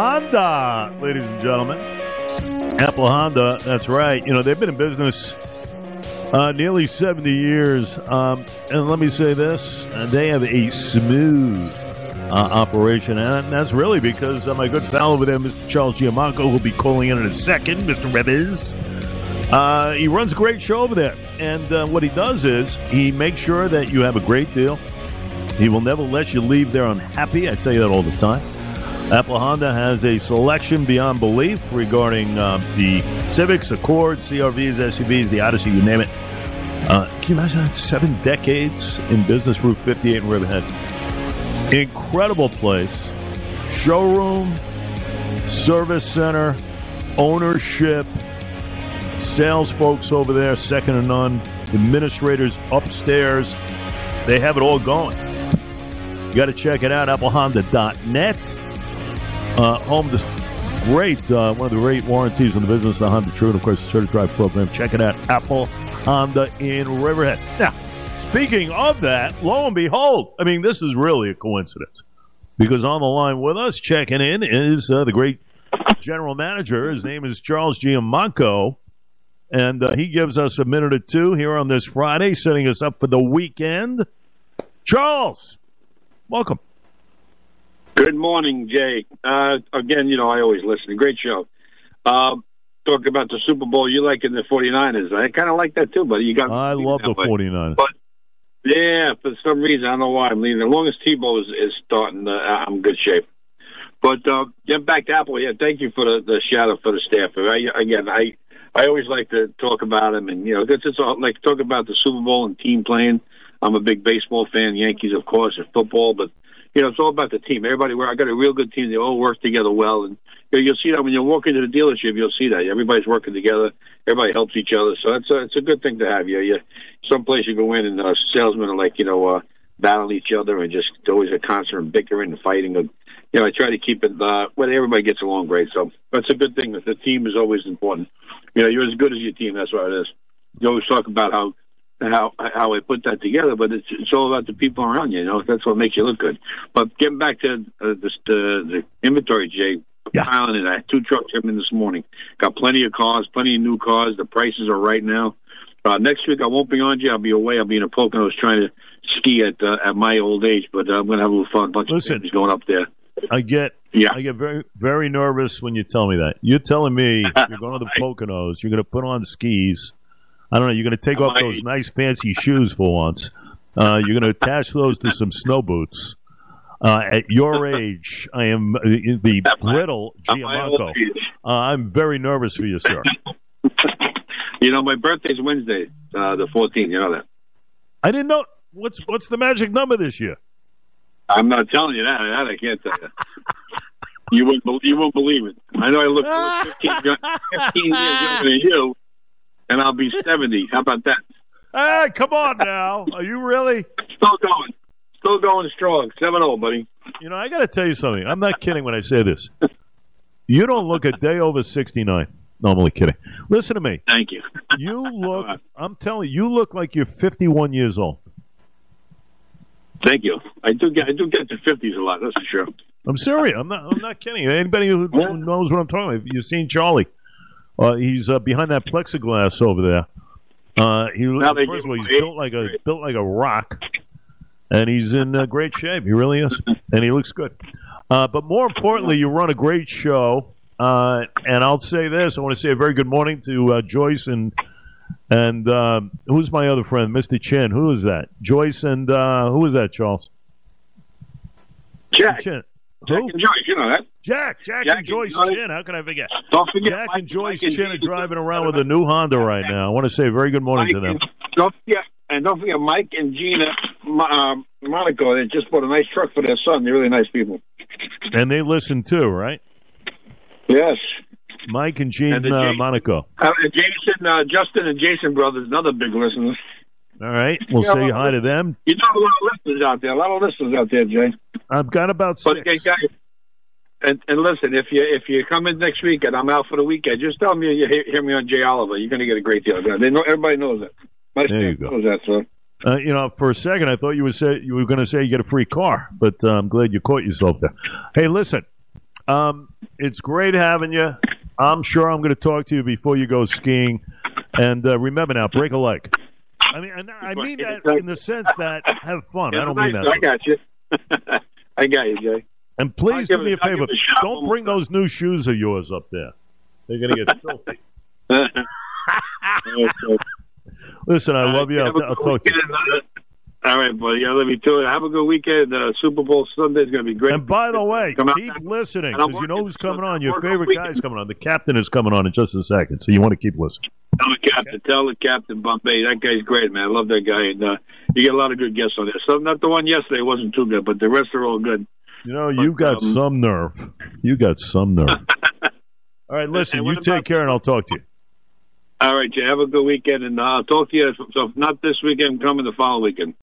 Honda, ladies and gentlemen. Apple Honda, that's right. You know, they've been in business uh, nearly 70 years. Um, and let me say this uh, they have a smooth uh, operation. And that's really because uh, my good fellow over there, Mr. Charles Giammanco, who'll be calling in in a second, Mr. Revers. Uh, he runs a great show over there. And uh, what he does is he makes sure that you have a great deal. He will never let you leave there unhappy. I tell you that all the time. Apple Honda has a selection beyond belief regarding uh, the Civics, Accords, CRVs, SUVs, the Odyssey, you name it. Uh, can you imagine that? Seven decades in business, Route 58 in Riverhead. Incredible place. Showroom, service center, ownership, sales folks over there, second to none, administrators upstairs. They have it all going. You got to check it out, applehonda.net. Uh, home to great, uh, one of the great warranties in the business, the Honda True, and of course, the Certified Drive program. Check it out, Apple Honda in Riverhead. Now, speaking of that, lo and behold, I mean, this is really a coincidence because on the line with us, checking in, is uh, the great general manager. His name is Charles Giammanco. And uh, he gives us a minute or two here on this Friday, setting us up for the weekend. Charles, welcome. Good morning, Jay. Uh, again, you know, I always listen. Great show. Uh, talk about the Super Bowl. You like in the 49ers. I kind of like that too, but you got. I love the 49ers. But, yeah, for some reason, I don't know why I'm leaving. As long as Tebow is, is starting, uh, I'm in good shape. But uh, getting back to Apple, yeah, thank you for the, the shout out for the staff. I, again, I I always like to talk about them, and you know, it's just all, like talk about the Super Bowl and team playing. I'm a big baseball fan, Yankees, of course, and football, but you know, it's all about the team. Everybody, I got a real good team. They all work together well, and you you'll see that when you walk into the dealership. You'll see that everybody's working together. Everybody helps each other, so it's a it's a good thing to have. You, you someplace you go in and uh, salesmen are like you know uh, battling each other and just always a constant bickering and fighting. And, you know, I try to keep it uh, when everybody gets along great. So that's a good thing. The team is always important. You know, you're as good as your team. That's what it is. You always talk about how how how I put that together, but it's it's all about the people around you. You know, that's what makes you look good. But getting back to uh, the, the the inventory, Jay. Yeah. Piling it. I had two trucks coming this morning. Got plenty of cars, plenty of new cars. The prices are right now. Uh, next week I won't be on you. I'll be away. I'll be in a Poconos trying to ski at uh, at my old age, but uh, I'm going to have a little fun. bunch Listen. of things going up there. I get Yeah. I get very very nervous when you tell me that. You're telling me you're going to the Poconos, you're going to put on skis. I don't know, you're going to take I off might. those nice fancy shoes for once. Uh, you're going to attach those to some snow boots. Uh, at your age, I am uh, the brittle At my old Giammanco. age. Uh, I'm very nervous for you, sir. You know, my birthday's Wednesday, uh, the 14th. You know that. I didn't know what's what's the magic number this year. I'm not telling you that. That I can't tell you. you wouldn't. You won't believe it. I know I look 15, 15 years younger than you, and I'll be 70. How about that? Hey, come on now. Are you really? Still going. Still going strong. 7-0, buddy. You know, I got to tell you something. I'm not kidding when I say this. You don't look a day over 69. No, I'm only kidding. Listen to me. Thank you. You look, I'm telling you, you look like you're 51 years old. Thank you. I do get. I do get to 50s a lot. That's for sure. I'm serious. I'm not, I'm not kidding. Anybody who, who knows what I'm talking about, you've seen Charlie. Uh, he's uh, behind that plexiglass over there. Uh, he, first of all, he's built like a built like a rock, and he's in uh, great shape. He really is, and he looks good. Uh, but more importantly, you run a great show. Uh, and I'll say this: I want to say a very good morning to uh, Joyce and and uh, who's my other friend, Mister Chin. Who is that? Joyce and uh, who is that, Charles? Jack. Chin. Jack Who? and Joyce. You know that. Jack. Jack, Jack and and Joyce Joyce. Chin. How can I forget? Don't forget. Jack Mike- and Joyce Mike Chin are driving around with a new Honda right now. I want to say a very good morning Mike to them. and, don't forget, and don't forget Mike and Gina um, Monaco. They just bought a nice truck for their son. They're really nice people. And they listen too, right? Yes. Mike and Gene And uh, Monaco. Uh, Jason, uh, Justin, and Jason brothers, another big listeners. All right. We'll Yeah, say hi to them. You know, a lot of listeners out there. A lot of listeners out there, Jay. I've got about But six. hey, guys, and and listen, if you if you come in next week and I'm out for the weekend, just tell me you hear, hear me on Jay Oliver. You're going to get a great deal. They know everybody knows that. My There you go. knows that, so. Uh, you know, for a second, I thought you would say you were going to say you get a free car, but uh, I'm glad you caught yourself there. Hey, listen, Um, it's great having you. I'm sure I'm going to talk to you before you go skiing. And uh, remember now, break a leg. I mean, and I mean that in the sense that have fun. I don't mean that. I got you. I got you, Jay. And please do me a I'll favor. a Don't bring those new shoes of yours up there. They're going to get filthy. Listen, I love you. I'll, a I'll talk to you. All right, buddy. I love you too. Have a good weekend. Uh, Super Bowl Sunday is going to be great. And by the way, keep listening because you know who's coming on. Your favorite weekend. guy's coming on. The captain is coming on in just a second, so you want to keep listening. Tell the captain. Tell the captain Bombay. That guy's great, man. I love that guy, and uh, you get a lot of good guests on there. So not the one yesterday wasn't too good, but the rest are all good. You know, you got um, some nerve. You got some nerve. All right, listen. You take care, and I'll talk to you. All right, Jay. Have a good weekend, and uh, I'll talk to you. So if not this weekend, coming the following weekend.